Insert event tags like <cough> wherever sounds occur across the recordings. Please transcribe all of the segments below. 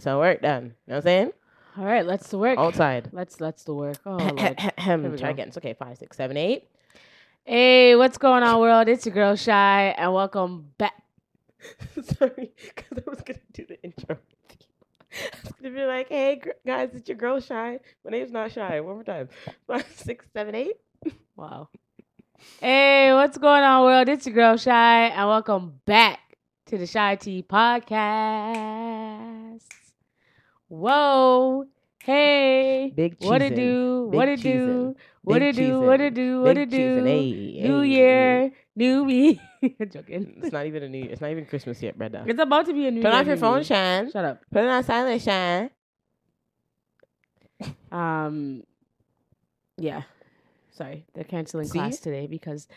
Get some work done. You know what I'm saying? All right, let's the work. Outside. Let's let's the work. Oh, Lord. Try again. It's okay. Five, six, seven, eight. Hey, what's going on, world? It's your girl Shy, and welcome back. <laughs> Sorry, because I was gonna do the intro. <laughs> I was gonna be like, "Hey gr- guys, it's your girl Shy. My name's not Shy. One more time. <laughs> Five, six, seven, eight. Wow. Hey, what's going on, world? It's your girl Shy, and welcome back to the Shy T podcast. Whoa. Hey. Big What it do? What it do? What it do? What it do? What it do? New year, new me. <laughs> Joking. It's not even a new. Year. It's not even Christmas yet, brother. It's about to be a new Turn year. off your phone, me. Shan. Shut up. Put it on silent, Shan. <laughs> Um, yeah. Sorry, they're canceling See? class today because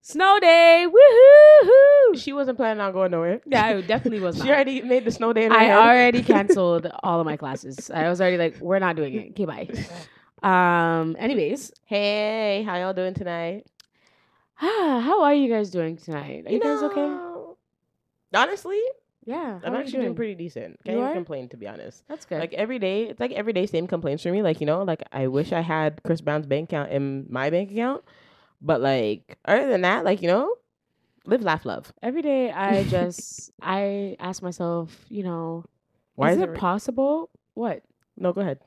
snow day. Woohoo! She wasn't planning on going nowhere. Yeah, I definitely was <laughs> She not. already made the snow day. I head. already <laughs> canceled all of my classes. I was already like, we're not doing it. Okay, bye. Um. Anyways, Hey, how y'all doing tonight? <sighs> how are you guys doing tonight? Are you, guys okay? know, Honestly, Yeah, I'm you actually doing doing? pretty decent. Can't even are? complain, to be honest. That's good. Like every day, it's like every day same complaints for me. Like you know, like I wish I had Chris Brown's bank account in my bank account, but like other than that, like you know, live, laugh, love. Every day, I <laughs> just I ask myself, you know, Why is, is it it? possible? What no, go ahead.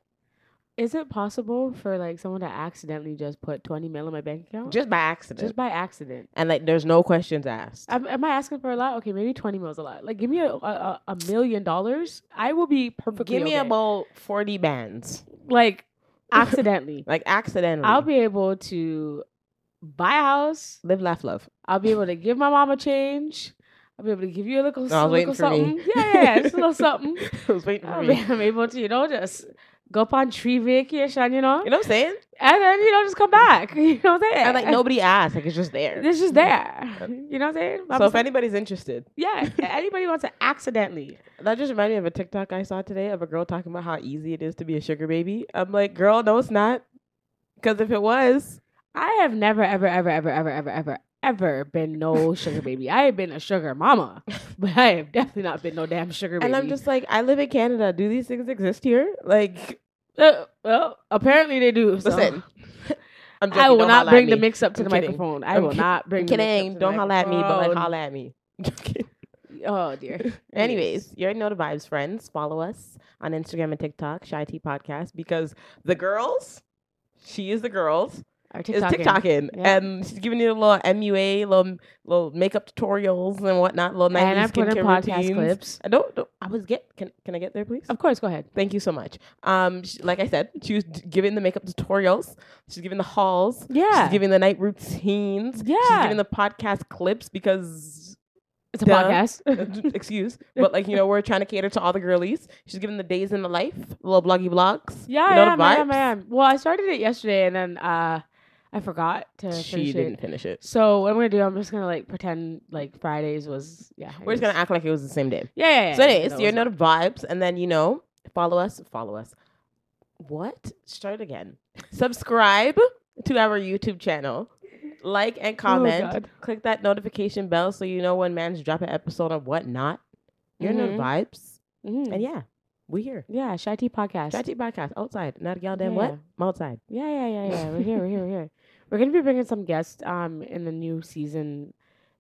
is it possible for like someone to accidentally just put twenty mil in my bank account Just by accident, just by accident? and like there's no questions asked. Am, am I asking for a lot? Okay, maybe twenty mil is a lot. Like, give me a a, a million dollars, I will be perfectly. Give me okay. about forty bands, like <laughs> accidentally. like accidentally. I'll be able to buy a house. live, laugh, love. I'll be able to give my mom a change. I'll be able to give you a little, No, little waiting for me. something. Yeah, yeah, yeah, just a little something. <laughs> I was waiting for I'll me. be, I'm able to, you know, just go up on tree vacation, you know, You know what I'm saying? and then you know just come back. <laughs> You know what I'm saying? And like nobody asked, like it's just there. It's just there. <laughs> You know what I'm saying? So if anybody's interested, yeah, anybody wants to accidentally. that just reminded me of a TikTok I saw today of a girl talking about how easy it is to be a sugar baby. I'm like, girl, no, it's not. Because if it was, I have never, ever, ever, ever, ever, ever, ever, ever been no sugar baby. I have been a sugar mama, <laughs> but I have definitely not been no damn sugar baby. and I'm just like, I live in Canada. Do these things exist here? Like, Uh, well, apparently they do. So. listen, <laughs> I'm joking, I will don't not holla at bring the mix up to I'm the kidding. microphone. I I'm will kid- not bring. I'm the mix up kidding. to Don't holla at me, but like microphone. holla at me. <laughs> Oh dear. Anyways, you already know the vibes, friends. Follow us on Instagram and TikTok, Shy Tea Podcast, because the girls, she is the girls, our is TikTok. TikToking, Yeah. and she's giving you a little MUA, little little makeup tutorials and whatnot, little and I nineties put in podcast routines. clips. I don't, don't. I was get. Can can I get there, please? Of course, go ahead. Thank you so much. Um, sh like I said, she was d- giving the makeup tutorials. She's giving the hauls. Yeah, She's giving the night routines. yeah, She's giving the podcast clips because it's a duh. podcast. <laughs> excuse, but like you know, we're trying to cater to all the girlies. She's giving the days in the life, little bloggy blogs. yeah, you know I am, I am. I am. Well, I started it yesterday, and then uh, I forgot to She finish didn't it. finish it. So what I'm gonna do, I'm just gonna like pretend like Fridays was yeah. We're just gonna act like it was the same day. Yeah, yeah, yeah. So, anyways, you it's know not. the vibes, and then you know, follow us, follow us. What? Start again. Subscribe to our YouTube channel. Like and comment. Oh, Click that notification bell so you know when man's drop an episode or whatnot. You know the vibes. Mhm. And yeah, we here. Yeah, Shy Tea podcast. Chatty podcast outside. Not a gal damn Yeah. what? I'm outside. Yeah, yeah, yeah, yeah. We're here. We're here. We're here. <laughs> We're gonna be bringing some guests um in the new season,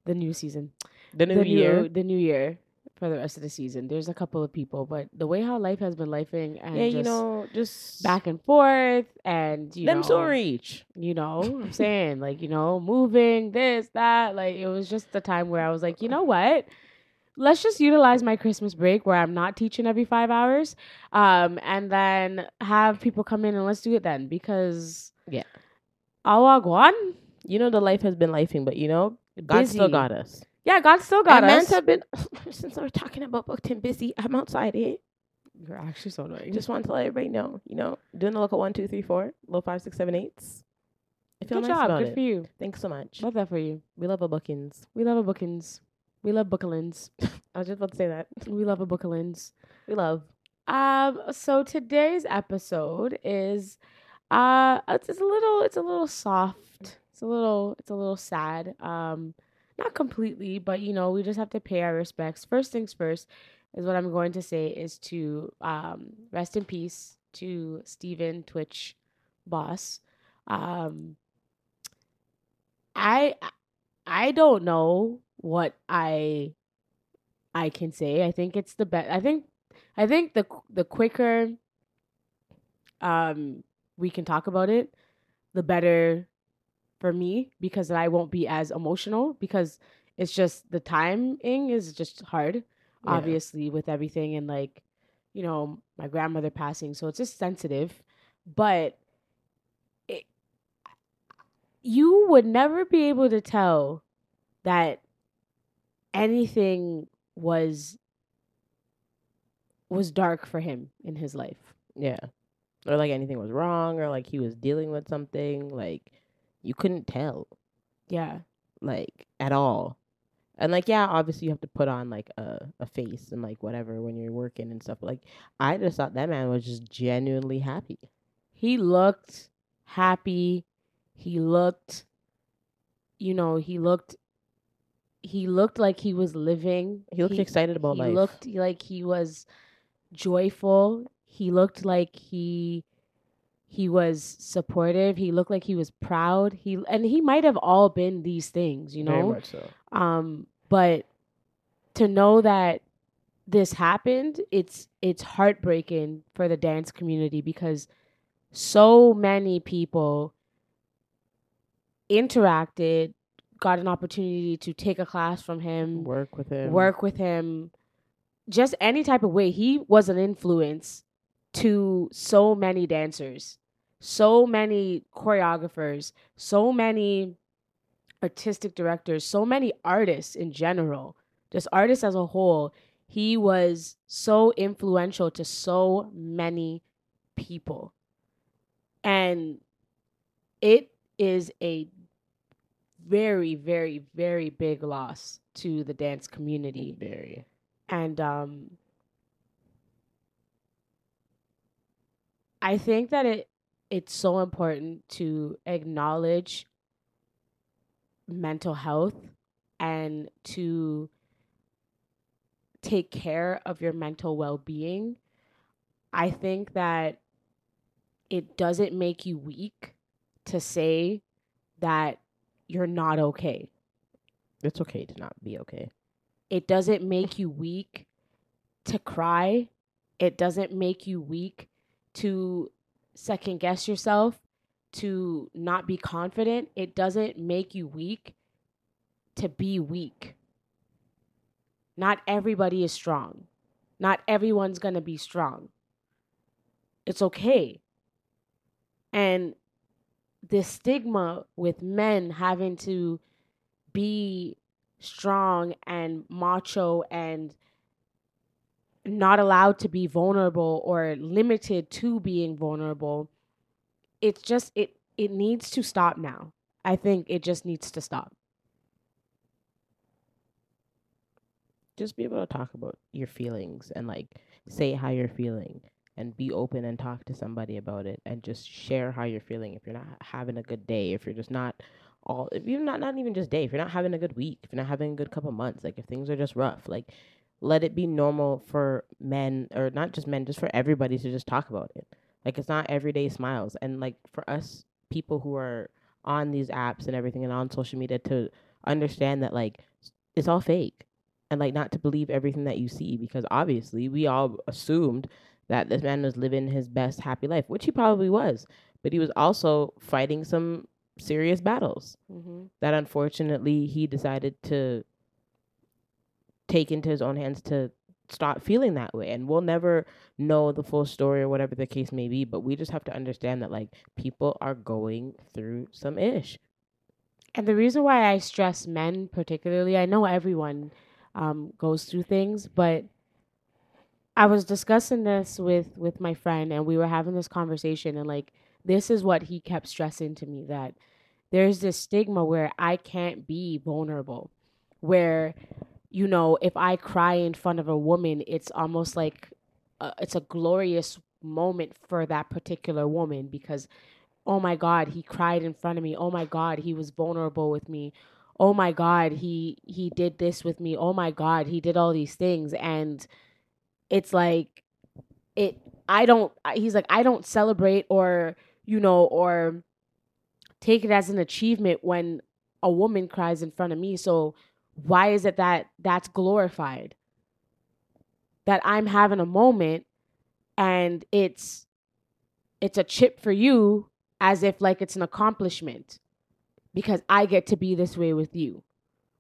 the new season, The new the year. new the new year for the rest of the season. There's a couple of people, but the way how life has been lifing and yeah, just you know, just back and forth and you them know, so reach. you know, I'm saying like you know, moving this that like it was just the time where I was like, you know what. Let's just utilize my Christmas break where I'm not teaching every five hours, um, and then have people come in and let's do it then because Yeah. Awagwan. You know the life has been lifing, but you know, God still Busy. got us. Yeah, God still got and us. mans have been <laughs> since we're talking about booked and busy. I'm outside eh? You're actually so annoying. Just want to let everybody know, you know, doing the local one, two, three, four, little five, six, seven, eights. I feel good nice job. Good it. for you. Thanks so much. Love that for you. We love our bookings. We love a bookings. We love bookalins. <laughs> I was just about to say that. We love a bookalins. We love. Um. So today's episode is, uh, it's, it's a little, it's a little soft. It's a little, it's a little sad. Um, not completely, but you know, we just have to pay our respects. First things first. is what I'm going to say is to um, rest in peace to Stephen Twitch Boss. Um, I I don't know what I I can say. I think it's the best. I think I think the the quicker um we can talk about it, the better for me because then I won't be as emotional because it's just the timing is just hard, Yeah. obviously with everything and like you know my grandmother passing, so it's just sensitive, but it, you would never be able to tell that anything was was dark for him in his life. Yeah. Or like anything was wrong or like he was dealing with something. Like you couldn't tell. Yeah. Like at all. And like yeah, obviously you have to put on like a, a face and like whatever when you're working and stuff. But like I just thought that man was just genuinely happy. He looked happy. He looked you know, he looked he looked like he was living. He looked excited about life. he looked like he was joyful. He looked like he he was supportive. He looked like he was proud. He and he might have all been these things, you Very know. much so. Um, but to know that this happened, it's it's heartbreaking for the dance community because so many people interacted, got an opportunity to take a class from him, Work with him. work with him, just any type of way. He was an influence to so many dancers, so many choreographers, so many artistic directors, so many artists in general, just artists as a whole. He was so influential to so many people. And it is a very, very, very big loss to the dance community Very. and um I think that it it's so important to acknowledge mental health and to take care of your mental well-being. I think that it doesn't make you weak to say that you're not okay. It's okay to not be okay. It doesn't make you weak to cry. It doesn't make you weak to second guess yourself, to not be confident. It doesn't make you weak to be weak. Not everybody is strong. Not everyone's going to be strong. It's okay. And the stigma with men having to be strong and macho and not allowed to be vulnerable or limited to being vulnerable it's just it it needs to stop now. I think it just needs to stop. Just be able to talk about your feelings and like say how you're feeling and be open and talk to somebody about it and just share how you're feeling if you're not having a good day if you're just not all if you're not not even just day if you're not having a good week if you're not having a good couple months like if things are just rough like let it be normal for men or not just men just for everybody to just talk about it. Like it's not everyday smiles. And like for us people who are on these apps and everything and on social media to understand that like it's all fake. And like not to believe everything that you see because obviously we all assumed that this man was living his best happy life which he probably was. But he was also fighting some serious battles mm-hmm. that unfortunately he decided to take into his own hands to stop feeling that way and we'll never know the full story or whatever the case may be but we just have to understand that like people are going through some ish. And the reason why i stress men particularly i know everyone um, goes through things but i was discussing this with with my friend and we were having this conversation and like this is what he kept stressing to me that there's this stigma where I can't be vulnerable, where, you know, if I cry in front of a woman, it's almost like uh, it's a glorious moment for that particular woman because, oh my God, he cried in front of me. Oh my God, he was vulnerable with me. Oh my God, he he did this with me. Oh my God, he did all these things and it's like it I don't he's like I don't celebrate or you know or take it as an achievement when a woman cries in front of me. So why is it that that's glorified? That I'm having a moment and it's it's a chip for you as if like it's an accomplishment because I get to be this way with you.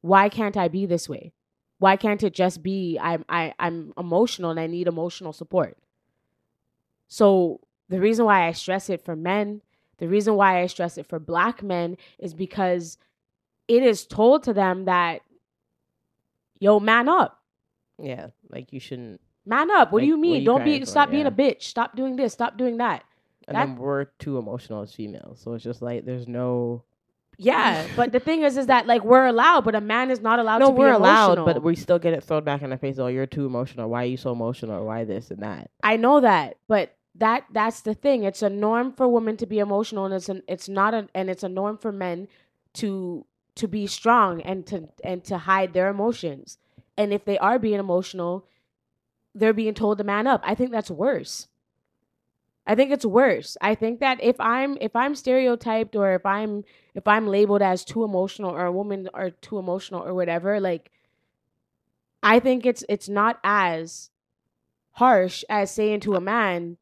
Why can't I be this way? Why can't it just be I'm I, I'm emotional and I need emotional support? So the reason why I stress it for men, the reason why I stress it for black men is because it is told to them that yo, man up. Yeah, like you shouldn't. Man up. What do you mean? you Don't be crying for? stop being a bitch. Stop doing this. Stop doing that. And That- then we're too emotional as females, so it's just like there's no. Yeah, but the thing is, is that like we're allowed, but a man is not allowed No, to be emotional. We're allowed, but we still get it thrown back in our face. Oh, you're too emotional. Why are you so emotional? Why this and that? I know that, but that that's the thing. It's a norm for women to be emotional, and it's an it's not a and it's a norm for men to to be strong and to and to hide their emotions. And if they are being emotional, they're being told to man up. I think that's worse. I think it's worse. I think that if I'm if I'm stereotyped or if I'm if I'm labeled as too emotional or a woman or too emotional or whatever, like I think it's it's not as harsh as saying to a man,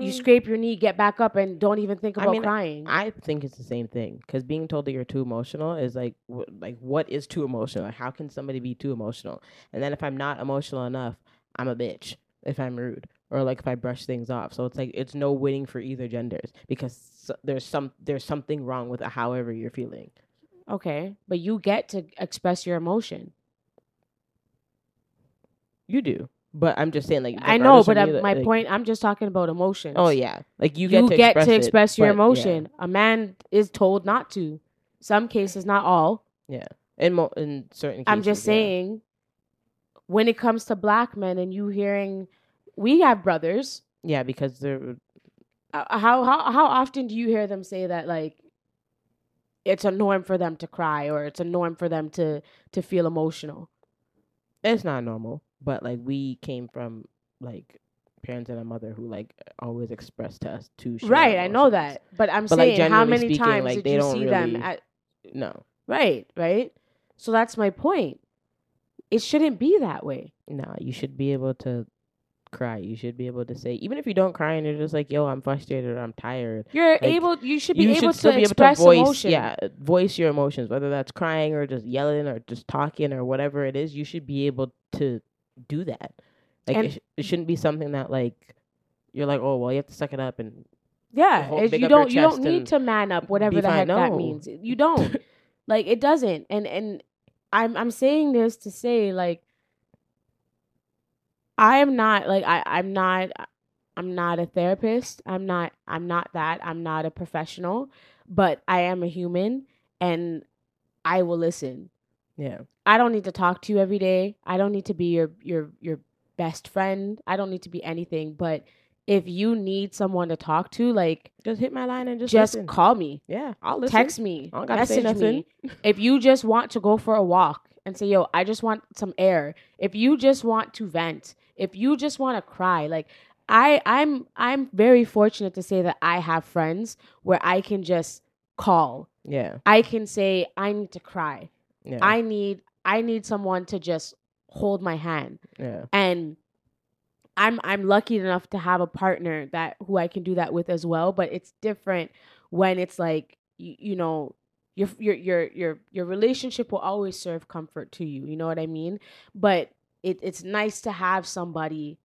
you Mm. scrape your knee, get back up, and don't even think I about mean, crying. I think it's the same thing because being told that you're too emotional is like, like what is too emotional? Like, how can somebody be too emotional? And then if I'm not emotional enough, I'm a bitch. If I'm rude or like if I brush things off, so it's like it's no winning for either genders because there's some there's something wrong with however you're feeling. okay, but you get to express your emotion. You do, but I'm just saying like I know, but uh, my like- point, I'm just talking about emotions. Oh yeah, like you you get to express, it, your but, yeah. emotion. A man is told not to. Some cases, not all. Yeah, in mo- in certain cases, I'm just yeah. saying, when it comes to black men, and you hearing, we have brothers. Yeah, because they're Uh, how how how often do you hear them say that like it's a norm for them to cry or it's a norm for them to to feel emotional? it's not normal, but like we came from like parents and a mother who like always expressed to us to share right, I know that, but I'm But, like, saying how many speaking, times like, did they you don't see them at No, right right? So that's my point. It shouldn't be that way. no, you should be able to cry. You should be able to say, even if you don't cry and you're just like, yo, I'm frustrated or I'm tired. You're able. You should be you able should to be able to express voice, emotion. yeah, voice your emotions, whether that's crying or just yelling or just talking or whatever it is. You should be able to do that. Like And- it, sh- it shouldn't be something that like you're like, oh well, you have to suck it up and Yeah, hold- you don't you don't need to man up, whatever the heck that means. You don't. <laughs> like it doesn't. And and I'm I'm saying this to say like I am not like I I'm not I'm not a therapist. I'm not I'm not that. I'm not a professional, but I am a human and I will listen. Yeah, I don't need to talk to you every day. I don't need to be your your your best friend. I don't need to be anything, but if you need someone to talk to, like just hit my line and just just listen. call me, Yeah, I'll listen. text me, I don't gotta say message me. <laughs> if you just want to go for a walk and say, "Yo, I just want some air." If you just want to vent, if you just want to cry, like I I'm I'm very fortunate to say that I have friends where I can just call. Yeah, I can say I need to cry. Yeah, I need I need someone to just hold my hand. yeah, And I'm I'm lucky enough to have a partner that who I can do that with as well, but it's different when it's like you, you know your your your your your relationship will always serve comfort to you, you know what I mean? But it it's nice to have somebody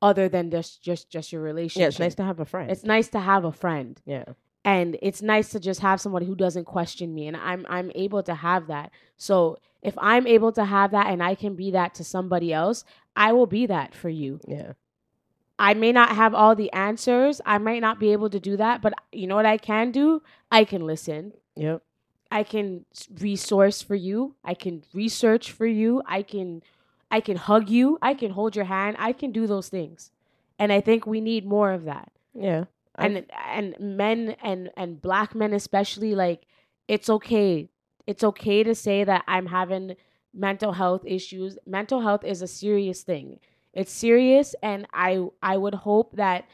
other than just just just your relationship. yeah. It's nice to have a friend. It's nice to have a friend yeah, and it's nice to just have somebody who doesn't question me and i'm i'm able to have that. So if i'm able to have that and i can be that to somebody else i will be that for you. Yeah, i may not have all the answers. I might not be able to do that but you know what i can do? I can listen. Yep, i can resource for you. I can research for you. I can i can hug you. I can hold your hand. I can do those things. And i think we need more of that. Yeah. And and men and and black men especially like it's okay it's okay to say that i'm having mental health issues. Mental health is a serious thing. It's serious and I I would hope that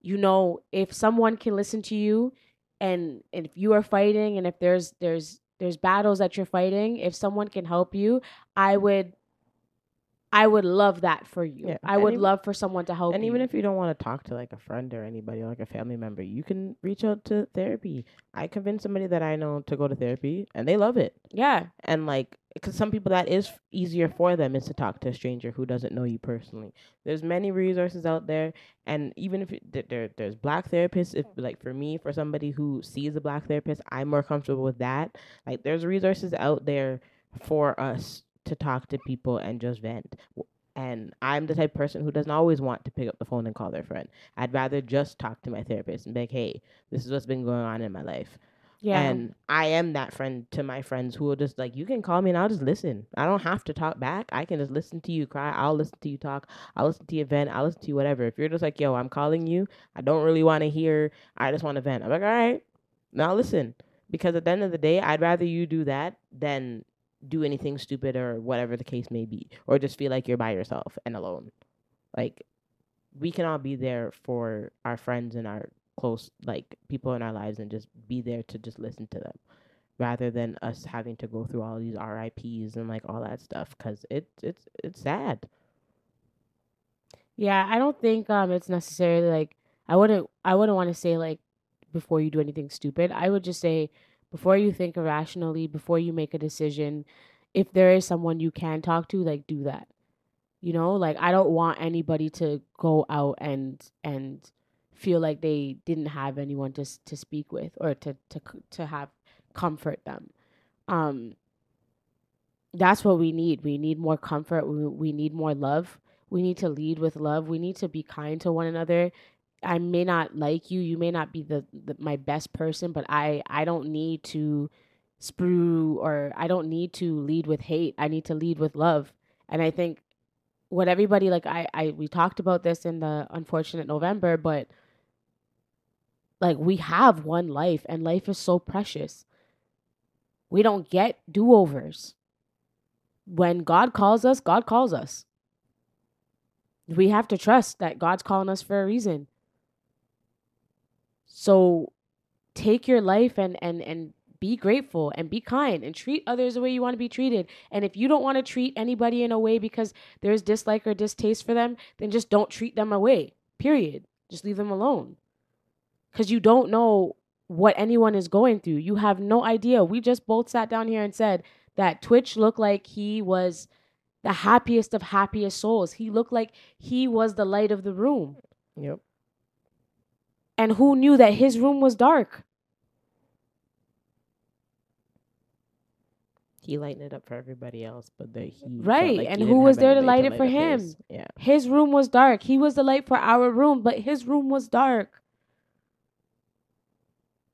you know if someone can listen to you and if you are fighting and if there's there's there's battles that you're fighting, if someone can help you, I would I would love that for you. Yeah, I would and love for someone to help And you. even if you don't want to talk to like a friend or anybody or like a family member, you can reach out to therapy. I convinced somebody that I know to go to therapy and they love it. yeah. And like, because some people that is easier for them is to talk to a stranger who doesn't know you personally. There's many resources out there, and even if it, there there's black therapists, if like for me, for somebody who sees a black therapist, I'm more comfortable with that. Like, there's resources out there for us to talk to people and just vent. And I'm the type of person who doesn't always want to pick up the phone and call their friend. I'd rather just talk to my therapist and be like, hey, this is what's been going on in my life. Yeah. And I am that friend to my friends who will just like, you can call me and I'll just listen. I don't have to talk back. I can just listen to you cry. I'll listen to you talk. I'll listen to you vent. I'll listen to you whatever. If you're just like, yo, I'm calling you. I don't really want to hear. I just want to vent. I'm like, all right, now listen. Because at the end of the day, I'd rather you do that than do anything stupid or whatever the case may be, or just feel like you're by yourself and alone. Like, we can all be there for our friends and our close like people in our lives and just be there to just listen to them rather than us having to go through all these RIPs and like all that stuff cuz it it's it's sad. Yeah, I don't think um it's necessarily like I wouldn't I wouldn't want to say like before you do anything stupid. I would just say before you think irrationally, before you make a decision, if there is someone you can talk to, like do that. You know, like I don't want anybody to go out and and feel like they didn't have anyone to to speak with or to to to have comfort them. Um that's what we need. We need more comfort. We, we need more love. We need to lead with love. We need to be kind to one another. I may not like you. You may not be the, the my best person, but I I don't need to sprue or I don't need to lead with hate. I need to lead with love. And I think what everybody like I I we talked about this in the unfortunate November, but like we have one life and life is so precious. We don't get do-overs when God calls us, God calls us. We have to trust that God's calling us for a reason. So take your life and and and be grateful and be kind and treat others the way you want to be treated. And if you don't want to treat anybody in a way because there's dislike or distaste for them, then just don't treat them away. Period. Just leave them alone. Cuz you don't know what anyone is going through. You have no idea. We just both sat down here and said that Twitch looked like he was the happiest of happiest souls. He looked like he was the light of the room. Yep. And who knew that his room was dark? He lightened it up for everybody else, but the he Right, like and he who was there to anybody light it for him? his. Yeah. His room was dark. He was the light for our room, but his room was dark.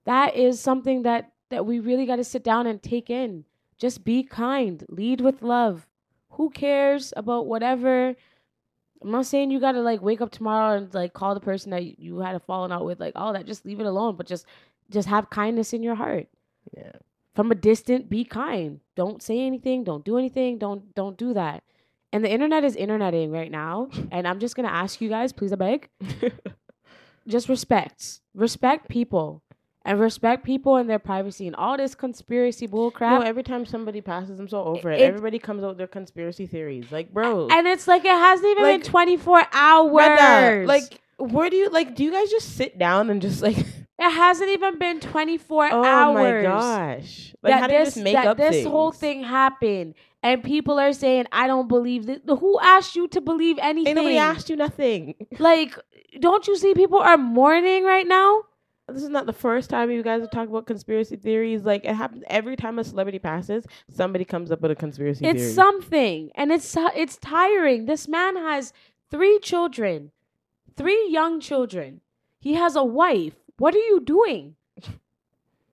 That is something that that we really got to sit down and take in. Just be kind, lead with love. Who cares about whatever? I'm not saying you got to like wake up tomorrow and like call the person that you had a falling out with like all that. Just leave it alone, but just just have kindness in your heart. Yeah. From a distance, be kind. Don't say anything. Don't do anything. Don't don't do that. And the internet is interneting right now. <laughs> And I'm just gonna ask you guys, please, I beg, <laughs> just respect, respect people, and respect people and their privacy and all this conspiracy bull No, crap. every time somebody passes, I'm so over it. It- Everybody comes out with their conspiracy theories. Like, bro, and it's like it hasn't even Like, been 24 hours. brother, like, where do you like? Do you guys just sit down and just like? <laughs> it hasn't even been 24 oh hours. Oh my gosh! Like, that how do you this that this things? whole thing happened, and people are saying, "I don't believe this." Who asked you to believe anything? Nobody asked you nothing. Like, don't you see people are mourning right now? This is not the first time you guys have talked about conspiracy theories. Like it happens every time a celebrity passes, somebody comes up with a conspiracy It's theory. something, and it's it's tiring. This man has three children, three young children. He has a wife. What are you doing?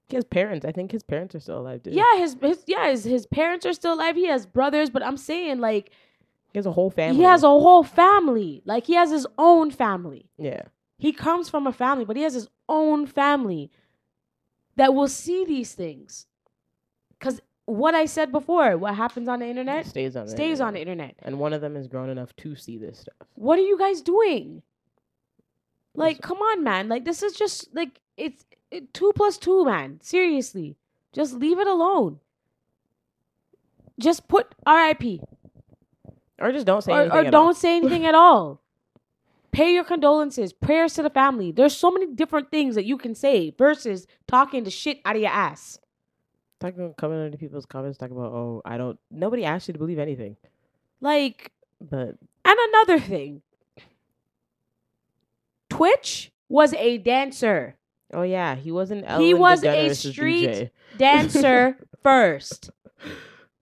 He has parents. I think his parents are still alive too. Yeah, his, his yeah his, his parents are still alive. He has brothers, but I'm saying like he has a whole family. he has a whole family. Like he has his own family. yeah. He comes from a family, but he has his own family that will see these things. Cause what I said before. What happens on the internet stays on the stays on the internet. internet. And one of them is grown enough to see this stuff. What are you guys doing? Like, come on, man. Like, this is just like it's it, two plus two, man. Seriously, just leave it alone. Just put R.I.P. Or just don't say or, anything or don't all. say anything <laughs> at all. Pay your condolences, prayers to the family. There's so many different things that you can say versus talking the shit out of your ass. Talking coming into people's comments talking about oh I don't nobody asked you to believe anything. Like, But and another thing. Twitch was a dancer. oh yeah, he wasn't Ellen He was a street DJ. dancer <laughs> first.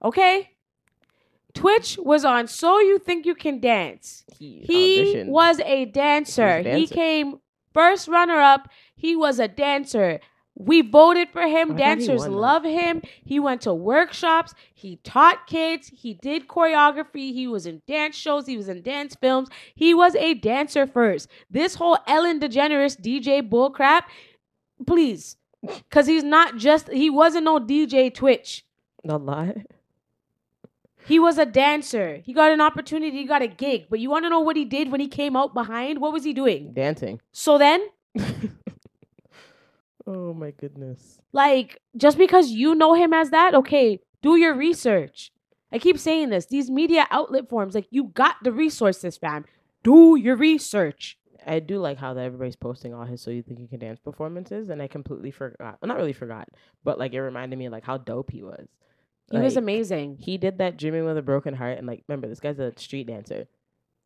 Okay? Twitch was on So You Think You Can Dance. He, He was a dancer. He dancer. came first runner up. He was a dancer. We voted for him. I Dancers love him. He went to workshops. He taught kids. He did choreography. He was in dance shows. He was in dance films. He was a dancer first. This whole Ellen DeGeneres DJ bullcrap, please. Because he's not just, he wasn't no DJ Twitch. Not lie. He was a dancer. He got an opportunity. He got a gig. But you want to know what he did when he came out behind? What was he doing? Dancing. So then, <laughs> oh my goodness. like, just because you know him as that, okay, do your research. I keep saying this. These media outlet forms, like, you got the resources, fam. Do your research. I do like how that everybody's posting all his "So You Think You Can Dance" performances, and I completely forgot. Well, not really forgot, but like it reminded me of like how dope he was. He was amazing. He did that "Dreaming with a Broken Heart," and like remember, this guy's a street dancer.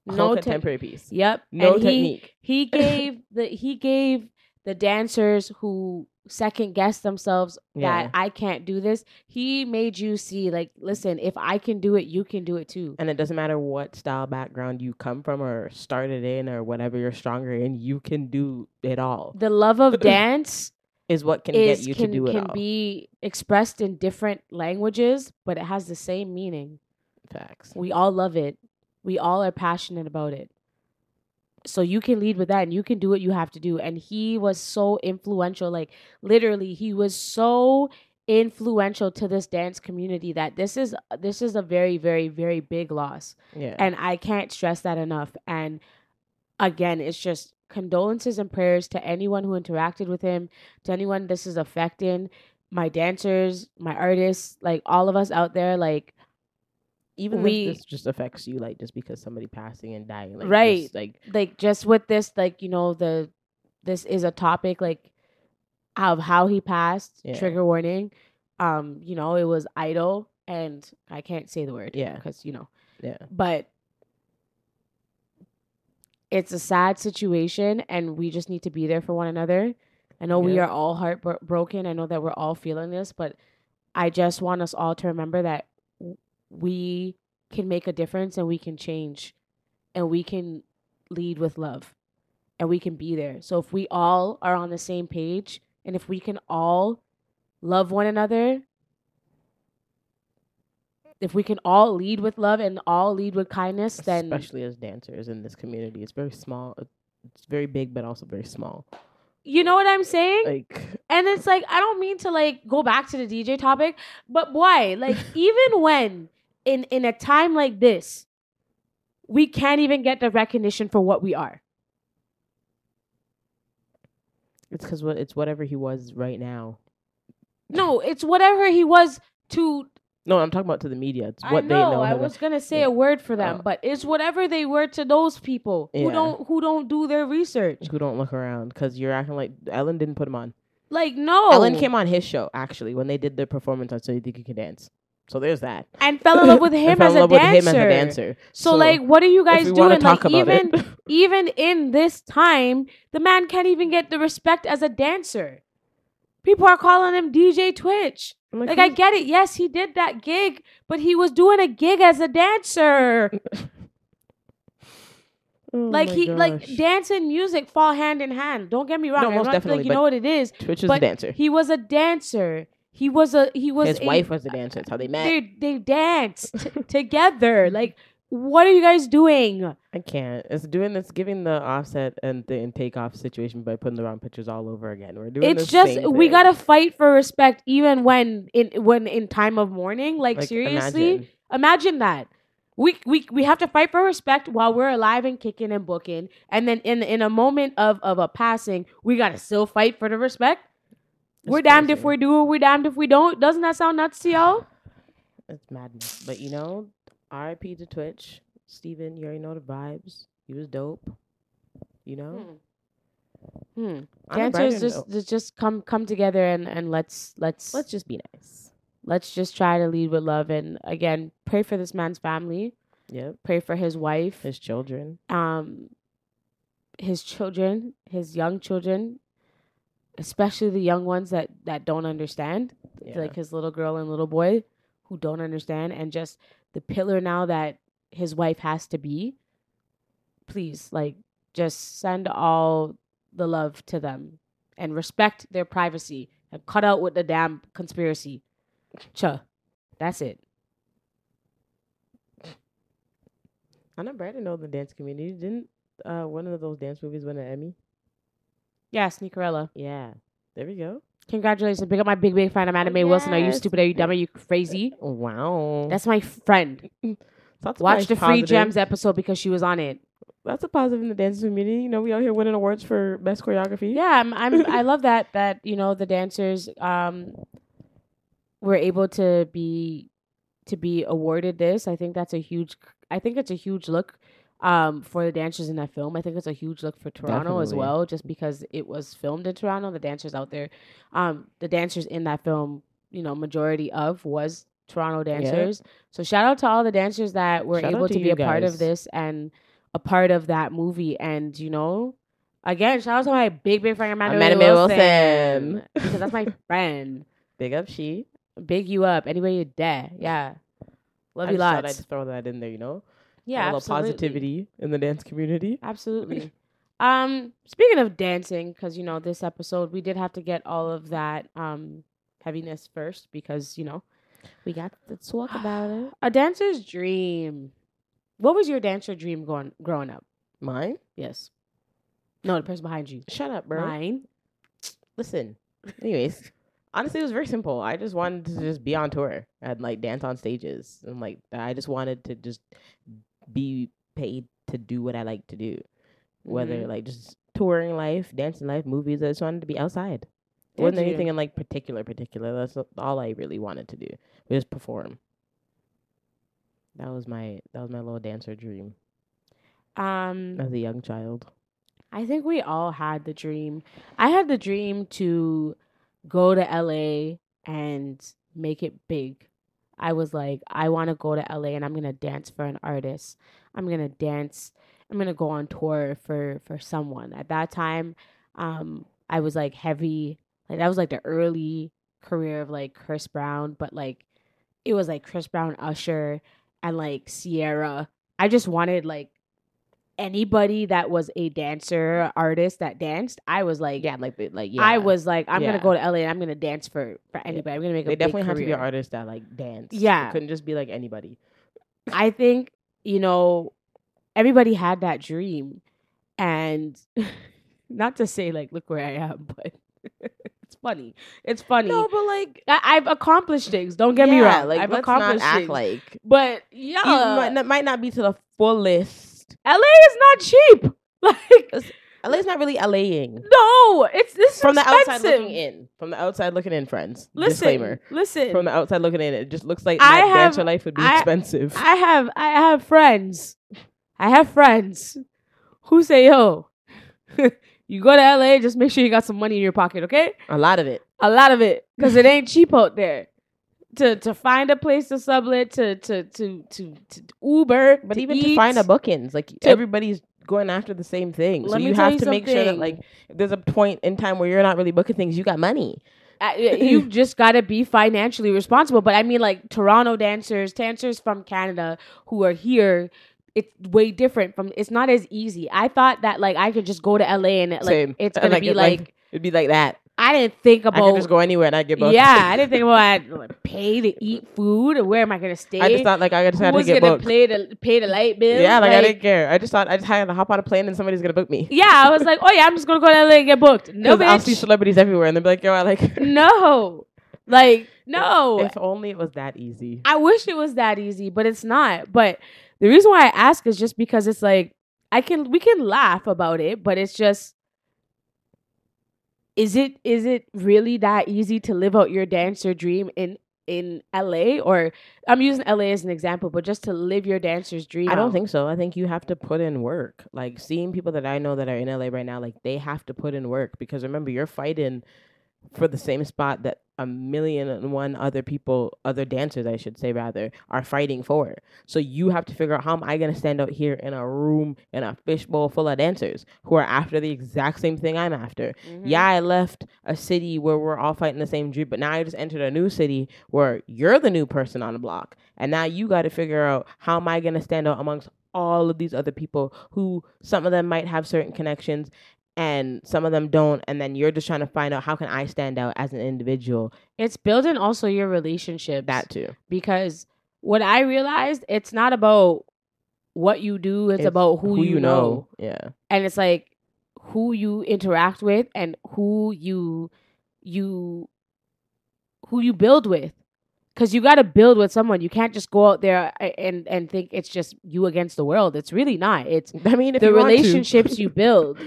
No No te- contemporary piece. Yep. No and he, technique. <laughs> he gave the he gave the dancers who second guess themselves Yeah. that I can't do this. He made you see like, listen, if I can do it, you can do it too. And it doesn't matter what style background you come from or started in or whatever you're stronger in, you can do it all. The love of <laughs> dance Is what can is get you can to do it It can all. be expressed in different languages, but it has the same meaning. Facts. We all love it. We all are passionate about it. So you can lead with that and you can do what you have to do. And he was so influential. Like literally, he was so influential to this dance community that this is this is a very, very, very big loss. Yeah. And I can't stress that enough. And again, it's just condolences and prayers to anyone who interacted with him, to anyone this is affecting, my dancers, my artists, like all of us out there, like even we- if this just affects you, like just because somebody passing and dying, like Right. just, like like just with this like you know the this is a topic like of how he passed Yeah. trigger warning um you know it was idle and i can't say the word Yeah. because you know yeah, but it's a sad situation and we just need to be there for one another. I know we are all heartbroken. I know that we're all feeling this but i just want us all to remember that we can make a difference and we can change and we can lead with love and we can be there. So if we all are on the same page and if we can all love one another if we can all lead with love and all lead with kindness then especially as dancers in this community, it's very small. Uh, it's very big, but also very small. you know what i'm saying Like And it's like I don't mean to like go back to the DJ topic, but why? Like <laughs> even when in in a time like this, we can't even get the recognition for what we are. it's because what it's whatever he was right now. No, it's whatever he was to No, I'm talking about to the media. It's what I they know, know. I was gonna say yeah. a word for them, Oh. but it's whatever they were to those people who Yeah. don't who don't do their research. who don't look around because you're acting like Ellen didn't put him on. Like no, Ellen came on his show actually when they did the performance on So You Think You Can Dance. So there's that. and fell in love with <laughs> him, as, in a love with dancer. him as a dancer. So, like, what are you guys doing? talk Like about even <laughs> even in this time, the man can't even get the respect as a dancer. People are calling him DJ Twitch. I'm Like I get it. Yes, he did that gig, but he was doing a gig as a dancer. <laughs> Oh like he like dance and music fall hand in hand. Don't get me wrong. No, most not- definitely, Like, you know what it is. Twitch is but a dancer. He was a dancer. He was a he was His a, wife was a dancer. That's how they met. they they danced t- together. Like what are you guys doing? I can't. It's doing this, giving the Offset and the and Takeoff situation by putting the wrong pictures all over again. We're doing. It's just we gotta fight for respect, even when in when in time of mourning. Like, Like, seriously, imagine. imagine that. We, we we have to fight for respect while we're alive and kicking and booking, and then in in a moment of of a passing, we gotta still fight for the respect. we're damned if we do, we're damned if we don't. Doesn't that sound nuts to y'all? It's madness. But you know, R.I.P. to Twitch. Stephen, you already know the vibes. He was dope. You know. Hmm. On a Dancers brighter just note, just just come come together and and let's let's let's just be nice. let's just try to lead with love and again pray for this man's family, Yep. pray for his wife, His children. um his children, his young children, especially the young ones that that don't understand, Yeah. like his little girl and little boy who don't understand and just the pillar now that his wife has to be. Please, like just send all the love to them and respect their privacy and cut out with the damn conspiracy. Cha. That's it. On a brighter know the dance community didn't uh one of those dance movies win an Emmy. Yeah, Sneakerella. Yeah. There we go. Congratulations. Big up my big, big fan of Amanda Wilson. Are you stupid? Are you dumb? Are you crazy? Wow. That's my friend. That's Watch nice the Free positive. Gems episode because she was on it. That's a positive in the dance community. You know, we out here winning awards for best choreography. Yeah, I'm, I'm I love that that you know the dancers um were able to be to be awarded this. I think that's a huge I think it's a huge look um for the dancers in that film. I think it's a huge look for Toronto as well just because it was filmed in Toronto. The dancers out there um the dancers in that film, you know, majority of was Toronto dancers. So shout out to all the dancers that were Shout able to to be a part of this and a part of that movie and you know again shout out to my big big friend Amanda, Amanda Wilson, Wilson. because that's my <laughs> friend Big up she. big you up anywhere you're there yeah love I you just thought lots I'd throw that in there, you know? Yeah a little absolutely. positivity in the dance community. absolutely um speaking of dancing because you know this episode we did have to get all of that um heaviness first because you know We got to talk about it. <sighs> a dancer's dream what was your dancer dream going growing up Mine? yes no the person behind you Shut up, bro. mine Listen. Anyways, honestly, it was very simple. I just wanted to just be on tour and like dance on stages, and like I just wanted to just be paid to do what I like to do, whether Mhm. like just touring life, dancing life, movies. I just wanted to be outside. It Did wasn't you? anything in like particular, particular. That's all I really wanted to do. Was perform. That was my that was my little dancer dream um as a young child. I think we all had the dream. I had the dream to go to LA and make it big. I was like, I want to go to LA and I'm going to dance for an artist. I'm going to dance. I'm going to go on tour for for someone. At that time, um I was like heavy. Like that was like the early career of like Chris Brown, but like it was like Chris Brown, Usher, and like Ciara. I just wanted like anybody that was a dancer artist that danced. I was like, Yeah, like like yeah. I was like, I'm Yeah. gonna go to LA and I'm gonna dance for for anybody. I'm gonna make a They definitely had to be an artist that like dance. Yeah. it couldn't just be like anybody. I think you know everybody had that dream, and <laughs> not to say like look where I am, <laughs> but it's funny. It's funny. No, but like I- I've accomplished things. Don't get me wrong. Like I've accomplished not act things. like but yeah, might, not, might not be to the fullest. LA is not cheap. <laughs> Like At least not really LAing. no, it's this is From the outside looking in. From the outside looking in, friends. Listen, Disclaimer. listen. From the outside looking in, it just looks like I that have- dancer life would be I- expensive. I have I have friends. I have friends who say, "Yo, <laughs> you go to LA, just make sure you got some money in your pocket, okay? a lot of it. A lot of it, because it ain't cheap out there. To to find a place to sublet, to to to to, to Uber, But to even eat. to find a bookings, like everybody's going after the same thing. so you have you to make sure that like there's a point in time where you're not really booking things, you got money. Uh, you <laughs> just got to be financially responsible. But I mean, like Toronto dancers, dancers from Canada who are here, it's way different from. It's not as easy. I thought that like I could just go to LA and like Same. it's <laughs> gonna like, be it, like it'd be like that. I didn't think I about. could just go anywhere and I get booked. yeah, I <laughs> didn't think about I like, pay to eat food or where am I gonna stay. I just thought like I just had to get gonna booked. pay the pay the light bill? Yeah, like, I didn't care. I just thought I just had to hop on a plane and somebody's gonna book me. Yeah, I was like, <laughs> oh yeah, I'm just gonna go to LA and get booked. No, 'Cause I'll see celebrities everywhere and they'll be like, yo, I like her. no, like no. If only it was that easy. I wish it was that easy, but it's not. But the reason why I ask is just because it's like I can we can laugh about it, but it's just is it is it really that easy to live out your dancer dream in in LA or I'm using LA as an example, but just to live your dancer's dream. I don't think so. I think you have to put in work. Like seeing people that I know that are in LA right now, like they have to put in work because remember you're fighting for the same spot that a million and one other people, other dancers, I should say rather, are fighting for. So you have to figure out how am I going to stand out here in a room in a fishbowl full of dancers who are after the exact same thing I'm after. Mhm. Yeah, I left a city where we're all fighting the same dream, but now I just entered a new city where you're the new person on the block. And now you got to figure out how am I going to stand out amongst all of these other people who some of them might have certain connections and some of them don't and then you're just trying to find out how can I stand out as an individual It's building also your relationship that too. because what I realized, it's not about what you do, it's, about who, you know. Yeah. and it's like who you interact with and who you you who you build with because you got to build with someone you can't just go out there and and think it's just you against the world it's really not it's <laughs> I mean the you want to. relationships you <laughs> build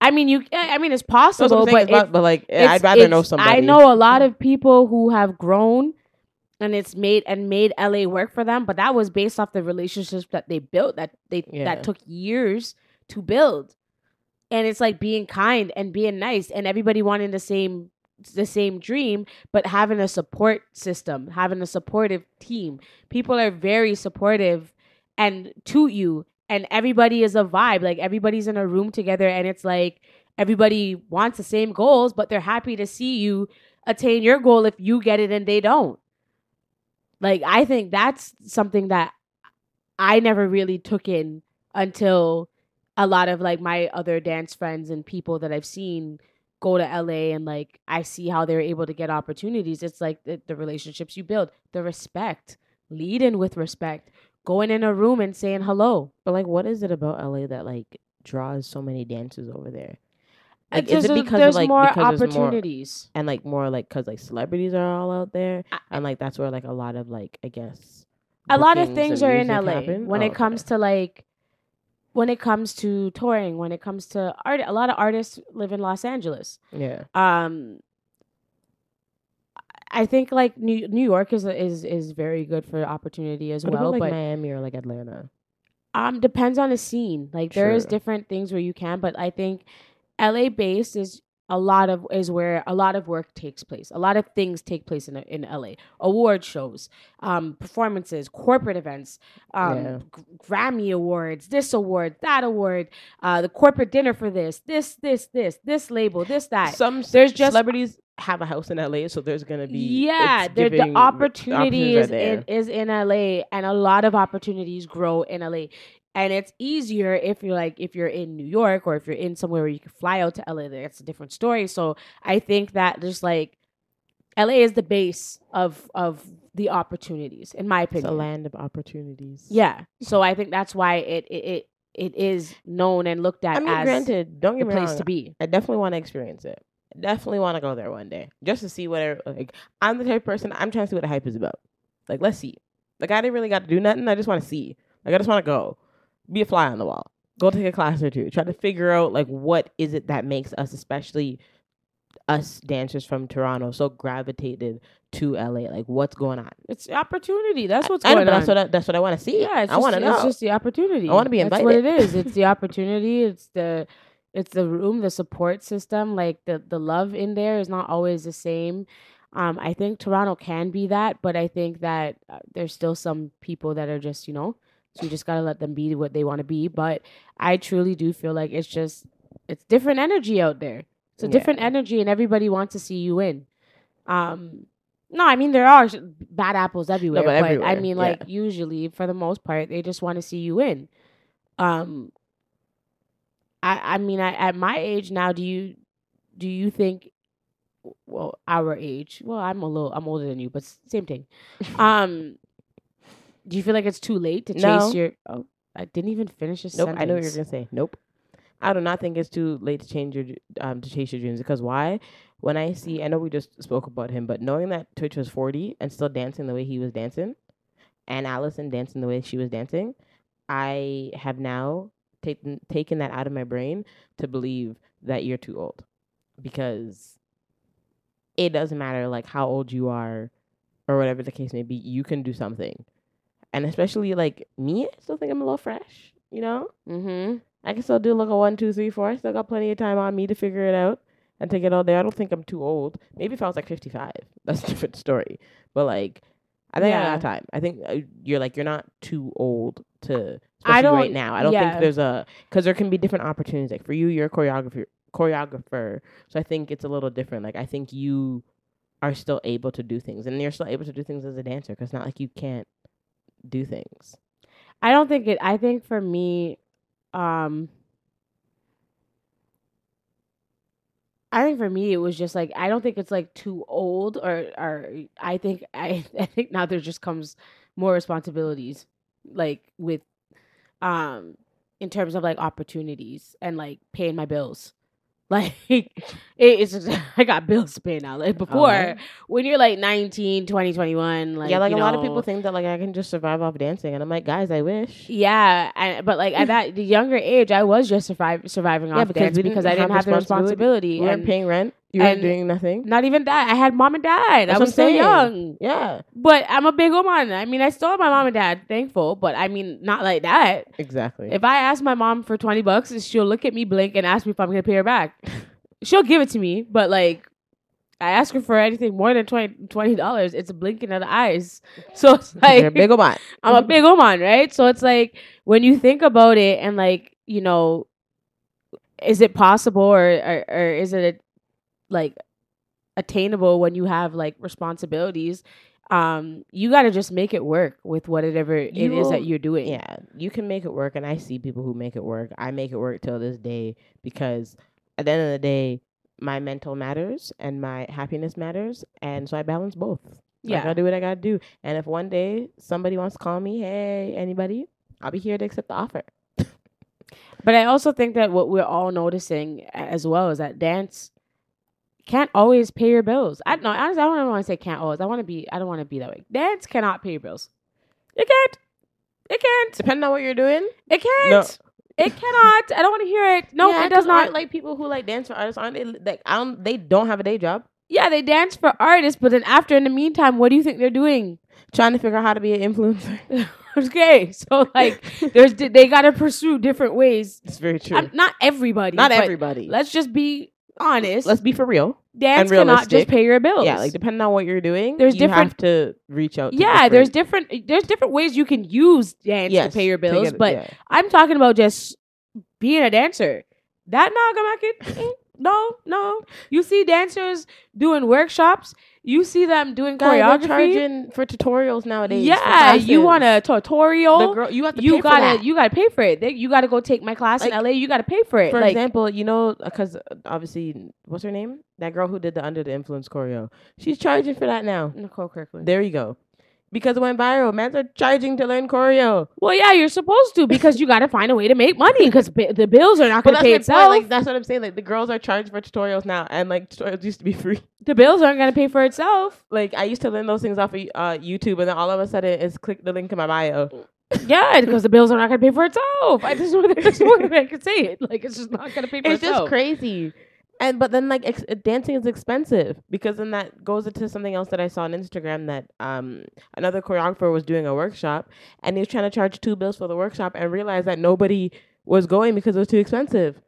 i mean you i mean it's That's what I'm possible but it's it- but like I'd rather know somebody. I know a lot of people who have grown and it's made and made LA work for them, but that was based off the relationships that they built that they Yeah. that took years to build. And it's like being kind and being nice and everybody wanting the same the same dream, but having a support system, having a supportive team. People are very supportive and to you and everybody is a vibe. Like everybody's in a room together and it's like everybody wants the same goals, but they're happy to see you attain your goal if you get it and they don't. Like I think that's something that I never really took in until a lot of like my other dance friends and people that I've seen go to LA and like I see how they're able to get opportunities. It's like the, the relationships you build, the respect, lead in with respect, going in a room and saying hello. But like, what is it about LA that like draws so many dancers over there? Like, is it because there's of, like more because there's more opportunities? and like more like because like celebrities are all out there, I- and like that's where like a lot of like I guess a lot of things are in LA happen? when Oh, it comes okay. to like when it comes to touring, when it comes to art. A lot of artists live in Los Angeles. yeah Um, I think like New New York is is is very good for opportunity as what well, about like but Miami or like Atlanta? um depends on the scene. Like there is different things where you can, but I think LA based is a lot of is where a lot of work takes place. A lot of things take place in in LA. Award shows, um, performances, corporate events, um, Yeah. G- Grammy awards, this award, that award, uh, the corporate dinner for this, this, this, this, this label, this, that. Some there's just- celebrities have a house in LA, so there's gonna be yeah, there- the opportunity opportunities is in is in LA, and a lot of opportunities grow in LA. And it's easier if you're like if you're in New York or if you're in somewhere where you can fly out to LA. That's a different story. So I think that just like LA is the base of of the opportunities, in my opinion, It's a land of opportunities. Yeah. So I think that's why it it it, it is known and looked at I mean, as granted, don't the get me place wrong. to be. I definitely want to experience it. I definitely want to go there one day just to see whatever. Like, I'm the type of person I'm trying to see what the hype is about. Like, let's see. Like, I didn't really got to do nothing. I just want to see. Like, I just want to go, be a fly on the wall, go take a class or two, try to figure out like what is it that makes us, especially us dancers from Toronto, so gravitated to LA. Like, what's going on? It's opportunity. That's what's I know, going but on. That's what I, that's what I want to see. Yeah, it's I want to know. It's just the opportunity. I wanna be invited. That's what it is. It's the <laughs> opportunity. It's the it's the room, the support system. Like the the love in there is not always the same. Um, I think Toronto can be that, but I think that uh, there's still some people that are just you know, so you just gotta let them be what they want to be. But I truly do feel like it's just it's different energy out there. It's a different energy, and everybody wants to see you win. Um, no, I mean there are bad apples everywhere, but but, I everywhere, mean yeah. like usually for the most part they just want to see you win. Um, I I mean I, at my age now, do you do you think well, our age. Well, I'm a little, I'm older than you, but same thing. <laughs> Um, do you feel like it's too late to chase No. your? Oh, I didn't even finish this. Nope, I know what you're gonna say. Nope. I do not think it's too late to change your um to chase your dreams because why? When I see, I know we just spoke about him, but knowing that Twitch was 40 and still dancing the way he was dancing, and Allison dancing the way she was dancing, I have now taken taken that out of my brain to believe that you're too old, because it doesn't matter like how old you are, or whatever the case may be. You can do something, and especially like me, I still think I'm a little fresh. You know, Mm-hmm. I can still do like a one, two, three, four. I still got plenty of time on me to figure it out and to get all there. I don't think I'm too old. Maybe if I was like 55, <laughs> that's a different story. But like, I think I Yeah. got time. I think uh, you're like you're not too old to. I right don't- right now. I don't yeah. think there's a because there can be different opportunities. Like for you, you're a choreographer, choreographer. So I think it's a little different. Like I think you are still able to do things, and you're still able to do things as a dancer. Because not like you can't do things. I don't think it. I think for me, um, I think for me it was just like I don't think it's like too old or or I think I <laughs> I think now there just comes more responsibilities like with um in terms of like opportunities and like paying my bills. <laughs> Like it's just, <laughs> I got bills to pay now. Like before, when you're like 19, 20, 21, like yeah, like a lot of people think that like I can just survive off dancing, and I'm like, guys, I wish. Yeah, and, but like at that the younger age, I was just survive, surviving Yeah, off because dance because I didn't have have the responsibility. responsibility. You weren't paying rent. You weren't doing nothing. not even that, I had mom and dad. That's I was still saying. young, Yeah, but I'm a big woman. I mean, I still have my mom and dad. Thankful, but I mean, not like that. exactly. If I ask my mom for twenty bucks, she'll look at me, blink, and ask me if I'm gonna pay her back. <laughs> She'll give it to me, but like. I ask her for anything more than 20 dollars. It's a blinking of the eyes. <laughs> So it's like You're a big bot. <laughs> I'm a big woman, right? So it's like when you think about it and like, you know, is it possible or or, or is it like attainable when you have like responsibilities? Um, you got to just make it work with whatever it is You- that you're doing. Yeah, you can make it work, and I see people who make it work. I make it work till this day because at the end of the day, my mental matters and my happiness matters, and so I balance both. I Yeah. gotta do what I gotta do. And if one day somebody wants to call me, hey, anybody, I'll be here to accept the offer. <laughs> But I also think that what we're all noticing as well is that dance can't always pay your bills. I no, honestly, I don't even want to say can't always. I want to be. I don't want to be that way. Dance cannot pay your bills. It can't. It can't. Depending on what you're doing. It can't. No. It cannot. I don't want to hear it. No, Yeah, it does aren't. Like people who like dance for artists, aren't they? Like I don't. They don't have a day job. yeah, they dance for artists, but then after, in the meantime, what do you think they're doing? Trying to figure out how to be an influencer. <laughs> okay, so like, there's they got to pursue different ways. it's very true. I'm, not everybody. Not everybody. Let's just be honest. Let's be for real. dance and cannot just pay your bills. Yeah, like depending on what you're doing, There's you different- have to reach out. To yeah, there's different- different there's different ways you can use dance yes, to pay your bills, but yeah. I'm talking about just being a dancer. That not gonna make it. No, no. You see dancers doing workshops. You see them doing Guys, choreography. charging for tutorials nowadays. yeah, you want a the tutorial. girl? You have to you pay for gotta that. you gotta pay for it. They, you gotta go take my class in LA. You gotta pay for it. For like example, you know, because uh, obviously, what's her name? That girl who did the Under the Influence choreo. She's charging for that now. Nicole Kirkland. There you go. Because it went viral. Men are charging to learn choreo. Well, yeah, you're supposed to because you gotta find a way to make money because the bills are not gonna pay itself. Like that's what I'm saying. Like the girls are charged for tutorials now, and like tutorials used to be <laughs> free. the bills aren't gonna pay for itself. Like I used to learn those things off of uh, YouTube, and then all of a sudden, it's click the link in my bio. Yeah, <laughs> because the bills are not gonna pay for itself. I just want to one way I can say <laughs> it. Like it's just not gonna pay for it's itself. just crazy and but then like ex- dancing is expensive because then that goes into something else that i saw on instagram that um another choreographer was doing a workshop and he was trying to charge two bills for the workshop and realized that nobody was going because it was too expensive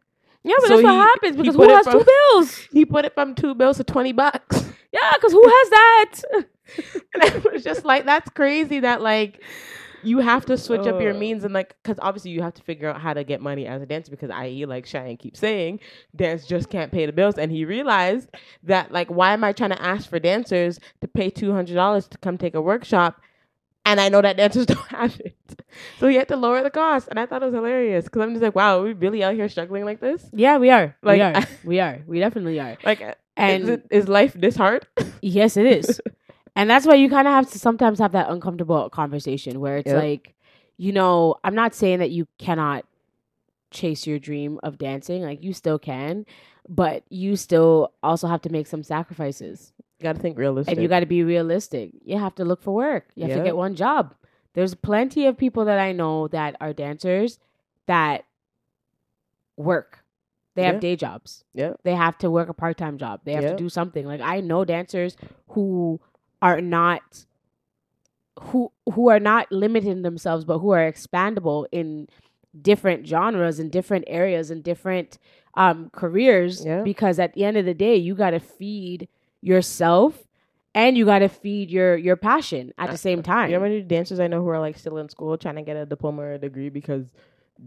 Yeah, but So that's what happens because who has from- two bills? <laughs> he put it from two bills to 20 bucks Yeah, because who has that? <laughs> and I was just like that's crazy that like you have to switch up your means and like because obviously you have to figure out how to get money as a dancer because i.e like Cheyenne keeps saying dance just can't pay the bills and he realized that like why am i trying to ask for dancers to pay $200 to come take a workshop and i know that dancers <laughs> don't have it so he had to lower the cost, and I thought it was hilarious because I'm just like, wow, are we really out here struggling like this? Yeah, we are. Like, we are. <laughs> We are. We definitely are. Like, and And is, it, is life this hard? yes, it is. <laughs> and that's why you kind of have to sometimes have that uncomfortable conversation where it's Yep. like, you know, I'm not saying that you cannot chase your dream of dancing. Like you still can, but you still also have to make some sacrifices. You got to think realistic. And you got to be realistic. You have to look for work. You have Yep. to get one job. There's plenty of people that I know that are dancers that work. They Yeah. have day jobs. Yeah. They have to work a part time job. They have Yep. to do something. Like I know dancers who are not who who are not limiting themselves but who are expandable in different genres and different areas and different um careers Yeah. because at the end of the day you got to feed yourself and you got to feed your your passion at the same time. <laughs> You know how many dancers I know who are like still in school trying to get a diploma or a degree because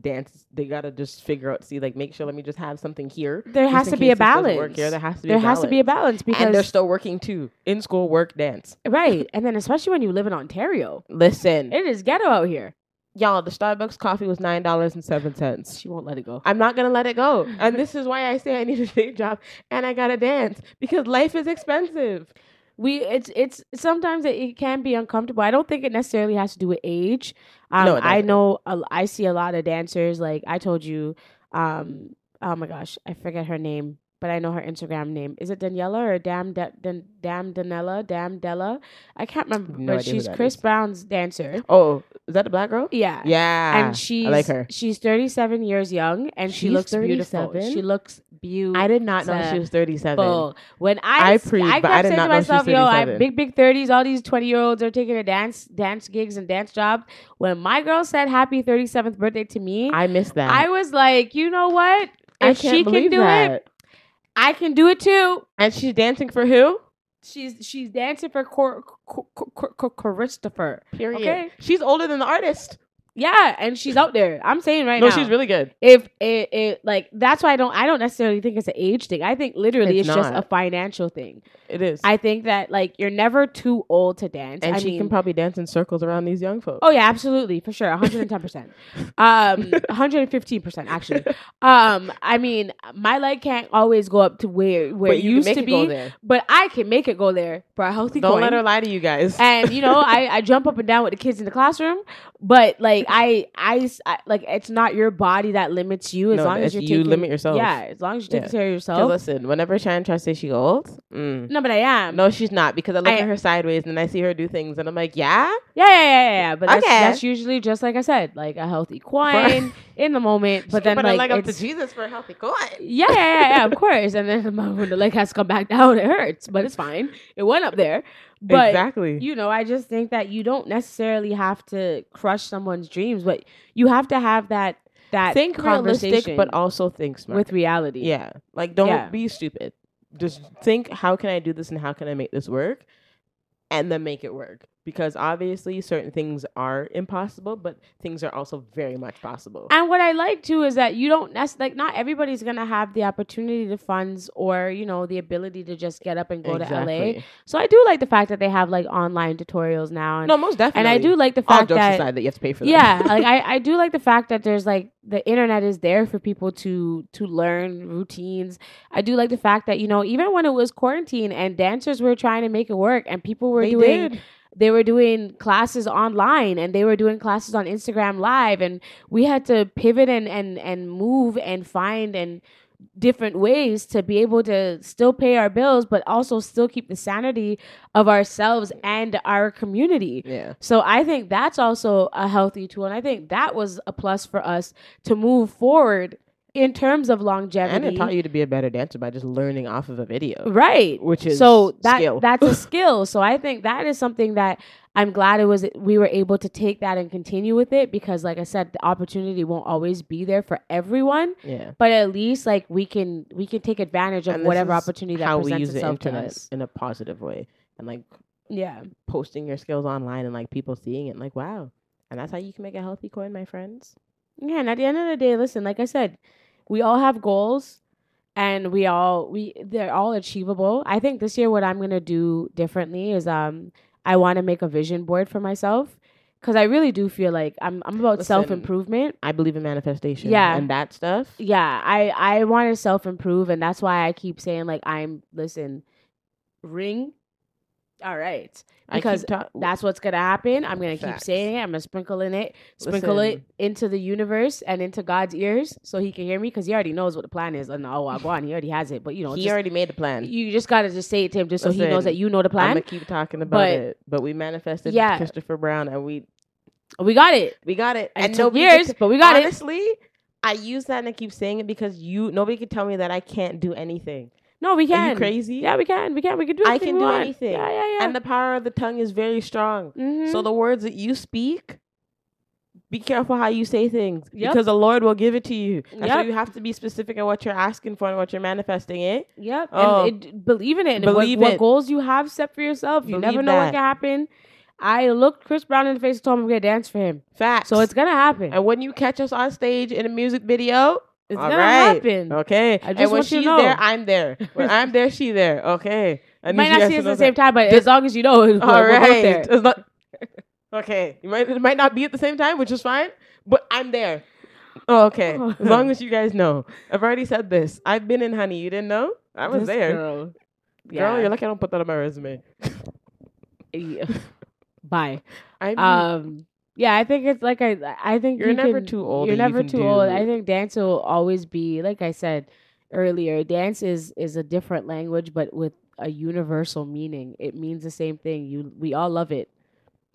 dance they gotta just figure out see like make sure let me just have something here. there has to be a case this doesn't balance. Work here. There has to be there a has to be a balance. balance because and they're still working too in school, work, dance. right, and then especially when you live in Ontario, Listen, it is ghetto out here. y'all, the Starbucks coffee was nine dollars and seven cents. She won't let it go. I'm not gonna let it go, and <laughs> this is why I say I need a day job and I gotta dance because life is expensive. We it's it's sometimes it, it can be uncomfortable. I don't think it necessarily has to do with age. Um, No, I know a, I see a lot of dancers. Like I told you, um, oh my gosh, I forget her name, but I know her Instagram name. Is it Daniela or Dam da, Dan, Dam Danella Dam Della? I can't remember, No but she's Chris is. Brown's dancer. Oh, is that the black girl? Yeah. Yeah, And she's I like her. She's 37 years young and she She's looks beautiful. She looks I did not know she was thirty-seven. Full. When I, pre- I kept I saying to know she was myself, yo, I 37. big big thirties. All these twenty year olds are taking a dance dance gigs and dance jobs. When my girl said happy thirty seventh birthday to me, I, I missed that. I was like, you know what? I If she can do that. it, I can do it too. And she's dancing for who? She's she's dancing for Cor- Cor- Cor- Christopher. Period. Okay. She's older than the artist. Yeah, and she's out there. I'm saying right now. no, now. she's really good. if it, it like that's why I don't I don't necessarily think it's an age thing. I think literally It's it's, just a financial thing. It is. I think that like you're never too old to dance. and I she mean, can probably dance in circles around these young folks. Oh yeah, absolutely, for sure, 110%. um 115% actually. Um I mean, my leg can't always go up to where where it you used can to make it go be, there. but I can make it go there for a healthy Don't coin. let her lie to you guys. and you know, I I jump up and down with the kids in the classroom, but like I I, I- like it's not your body that limits you as No, long as you're you taking, limit yourself. Yeah, as long as you're taking Yeah. care of yourself. listen, whenever Shannon tries to say she old, mm, No, but I am. no, she's not because I look I- at her sideways and I see her do things and I'm like, yeah, Yeah, yeah, yeah, yeah. But that's, Okay. that's usually just like I said, like a healthy coin <laughs> in the moment. But then like, like up to Jesus for a healthy coin. yeah, yeah, yeah, yeah, of course. And then when the leg has to come back down, it hurts, but it's fine. It went up there. But exactly. you know, I just think that you don't necessarily have to crush someone's dreams, but you have to have that that think conversation realistic, but also think smart. with reality. Yeah. Like don't Yeah. be stupid. Just think how can I do this and how can I make this work? And then make it work. Because obviously certain things are impossible, but things are also very much possible. And what I like too is that you don't nec- like not everybody's gonna have the opportunity to funds or you know the ability to just get up and go to LA. So I do like the fact that they have like online tutorials now, and No, most definitely. and I do like the all fact jokes that aside that you have to pay for them. yeah, like <laughs> I I do like the fact that there's like the internet is there for people to to learn routines. I do like the fact that you know even when it was quarantine and dancers were trying to make it work and people were they doing did. They were doing classes online and they were doing classes on Instagram live and we had to pivot and and and move and find and different ways to be able to still pay our bills but also still keep the sanity of ourselves and our community. Yeah. So I think that's also a healthy tool and I think that was a plus for us to move forward in terms of longevity. And it taught you to be a better dancer by just learning off of a video. Right. Which is so that skill. that's a <laughs> skill. So I think that is something that I'm glad it was we were able to take that and continue with it because like I said the opportunity won't always be there for everyone Yeah. but at least like we can we can take advantage of whatever opportunity that how we presents use the itself to us. in a positive way. And like Yeah. posting your skills online and like people seeing it like wow. And that's how you can make a healthy coin, my friends. Yeah, and at the end of the day, listen, like I said, we all have goals and we all we they're all achievable. I think this year what I'm going to do differently is um I want to make a vision board for myself because I really do feel like I'm I'm about self improvement. I believe in manifestation. Yeah. and that stuff. Yeah, I I want to self improve, and that's why I keep saying like I'm listen, ring. All right, because ta- that's what's gonna happen. I'm gonna keep saying it. I'm gonna sprinkle in it, sprinkle it into the universe and into God's ears, so He can hear me because He already knows what the plan is. And oh, well, go on, He already has it. But you know, he just- already made the plan. you just gotta just say it to Him, just so He knows that you know the plan. I'm gonna keep talking about but- it, but we manifested Yeah. Christopher Brown, and we we got it. we got it. And, it took years, could but we got it. honestly, I use that and I keep saying it because you nobody can tell me that I can't do anything. No, we can. Are you crazy? Yeah, we can. We can. We can do. I can do want. anything. Yeah, yeah, yeah. And the power of the tongue is very strong. Mhm. So the words that you speak, be careful how you say things Yep. because the Lord will give it to you. And so you have to be specific on what you're asking for and what you're manifesting. It. Yep. Oh. and it, believe in it. Believe what, what goals you have set for yourself. You never Believe know what can happen. I looked Chris Brown in the face and told him I'm gonna dance for him. Facts. So it's gonna happen. and when you catch us on stage in a music video, It's all gonna right. happen. Okay. I just and when want you she's know. there, I'm there. When <laughs> I'm there, she there. Okay. I You might not see us at the same time, but as long as you know, we're, <laughs> All we're both there. It's not- <laughs> okay. You might it might not be at the same time, which is fine, but I'm there. Oh, okay. As long as you guys know. I've already said this. I've been in Honey. You didn't know? I was This there. Girl. Girl, you're lucky I don't put that on my resume. Yeah. Bye. I mean, Um. Yeah, I think it's like I. I think You're you never can- too old You're never too old. I think dance will always be like I said earlier. Dance is is a different language, but with a universal meaning. It means the same thing. You we all love it.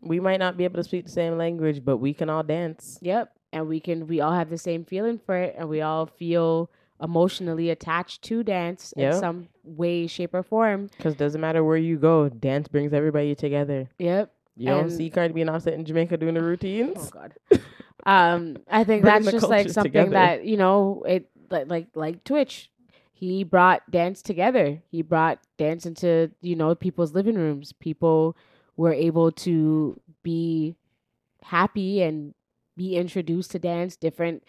we might not be able to speak the same language, but we can all dance. Yep. And we can we all have the same feeling for it and we all feel emotionally attached to dance Yep. in some way, shape, or form. Because doesn't matter where you go, dance brings everybody together. Yep. You don't see Cardi B and Offset in Jamaica doing the routines. Oh. God. Um, I think that's just like something together. that you know it like like like Twitch. He brought dance together. He brought dance into you know people's living rooms. People were able to be happy and be introduced to dance. Different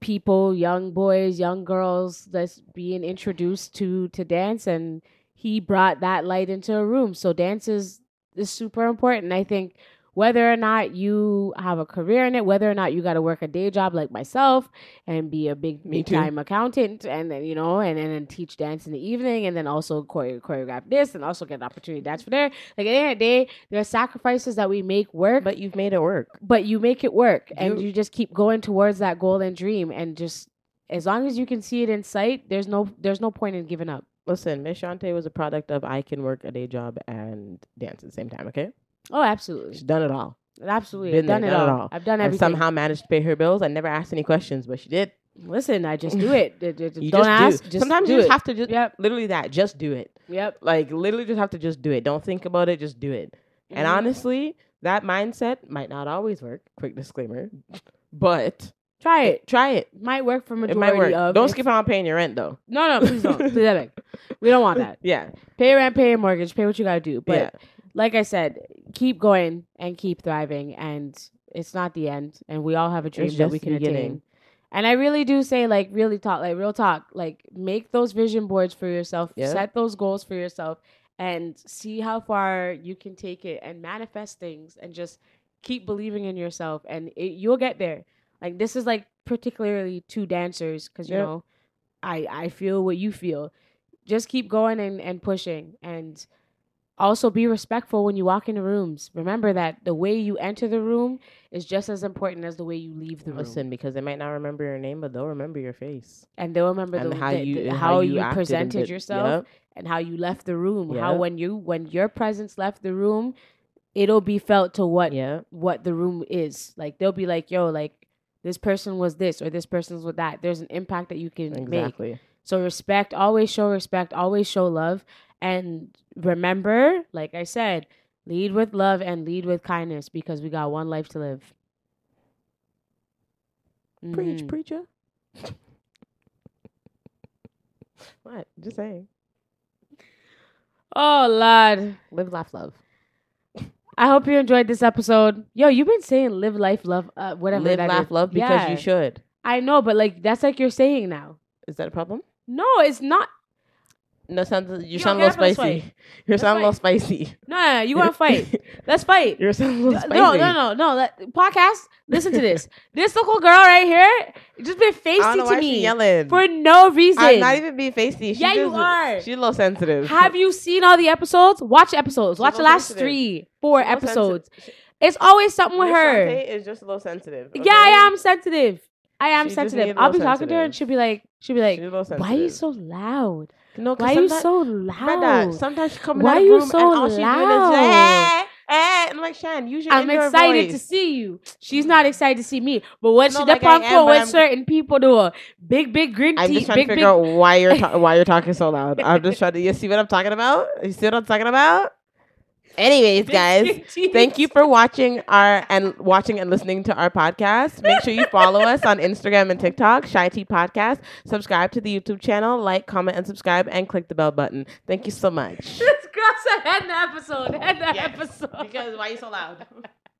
people, young boys, young girls, that's being introduced to to dance, and he brought that light into a room. So dance is is super important. I think whether or not you have a career in it, whether or not you got to work a day job like myself and be a big big time accountant, and then you know, and, and then teach dance in the evening, and then also chore- choreograph this, and also get an opportunity to dance for there. Like at the end of the day, there are sacrifices that we make work, but you've made it work. but you make it work, and You- you just keep going towards that goal and dream, and just as long as you can see it in sight, there's no there's no point in giving up. Listen, Miss Shante was a product of I can work a day job and dance at the same time, okay? Oh, absolutely, She's done it all. absolutely. Been I've done there, it done all. it all. I've done And everything. somehow managed to pay her bills. I never asked any questions, but she did. Listen, I just do <laughs> it. Don't just ask. do. Just Sometimes do you just it. have to just Yep. literally that. Just do it. Yep. Like literally just have to just do it. Don't think about it, just do it. And Mhm. honestly, that mindset might not always work. Quick disclaimer. <laughs> But try it. try it. Might work for It majority might work. of. Don't skip out on paying your rent though. No, no, please don't. <laughs> Please, I beg. We don't want that. Yeah. Pay rent, pay your mortgage, pay what you gotta do. But yeah. like I said, keep going and keep thriving, and it's not the end. And we all have a dream that we can attain. beginning. And I really do say, like, really talk, like, real talk, like, make those vision boards for yourself, Yeah. set those goals for yourself, and see how far you can take it and manifest things and just keep believing in yourself, and it, you'll get there. Like, this is like particularly to dancers because, you Yep. know, I, I feel what you feel. Just keep going and, and pushing. And also be respectful when you walk into rooms. Remember that the way you enter the room is just as important as the way you leave the room. Listen, because they might not remember your name, but they'll remember your face and they'll remember and the, how the- you the- and how, you, and presented yourself Yep. and how you left the room. How when you when your presence left the room, it'll be felt to what Yeah. what the room is. Like they'll be like, "Yo, like this person was this or this person's with that." There's an impact that you can make. So respect, always show respect, always show love. And remember, like I said, lead with love and lead with kindness because we got one life to live. Preach, Mhm. preacher. <laughs> what? Just saying. Oh Lord. Live, laugh, love. I hope you enjoyed this episode. Yo, you've been saying live life, love, uh, whatever. Live, laugh, is. love because Yeah. you should. I know, but like that's like you're saying now. Is that a problem? No, it's not. No, sounds you sound a little spicy. <laughs> You sound a little spicy. No, no, no, you want to fight? <laughs> Let's fight. You sound a little No, spicy. no, no, no. Let, podcast. Listen to this. <laughs> this little girl right here just been I don't know feisty to me yelling. for no reason. I'm not even being feisty. She Yeah, you are. She's a little sensitive. Have you seen all the episodes? Watch episodes. She's Watch the last sensitive. three, four She's episodes. sensitive. It's always something with her. Is just a little sensitive. Yeah, I'm sensitive. I am sensitive. I'll be little talking to her and she'll be like, she'll be like, why are you so loud? No, Why are you so Brother, loud? sometimes she coming Why out of you room so and all she doing is loud? eh, eh, and I'm like Shan, use your I'm excited to see you. She's not excited to see me. But what No, she like am, for but with I'm- certain people do a big, big green I'm just trying big, to big. figure out why you're ta- <laughs> why you're talking so loud. I'm just trying to. You see what I'm talking about? You see what I'm talking about? Anyways, guys, thank you for watching our and watching and listening to our podcast. Make sure you follow us on Instagram and TikTok, Shy Tea Podcast. Subscribe to the YouTube channel, like, comment, and subscribe, and click the bell button. Thank you so much. <laughs> This girl said end the episode. End the Yes, episode. because why are you so loud?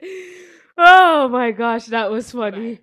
<laughs> oh my gosh, that was funny.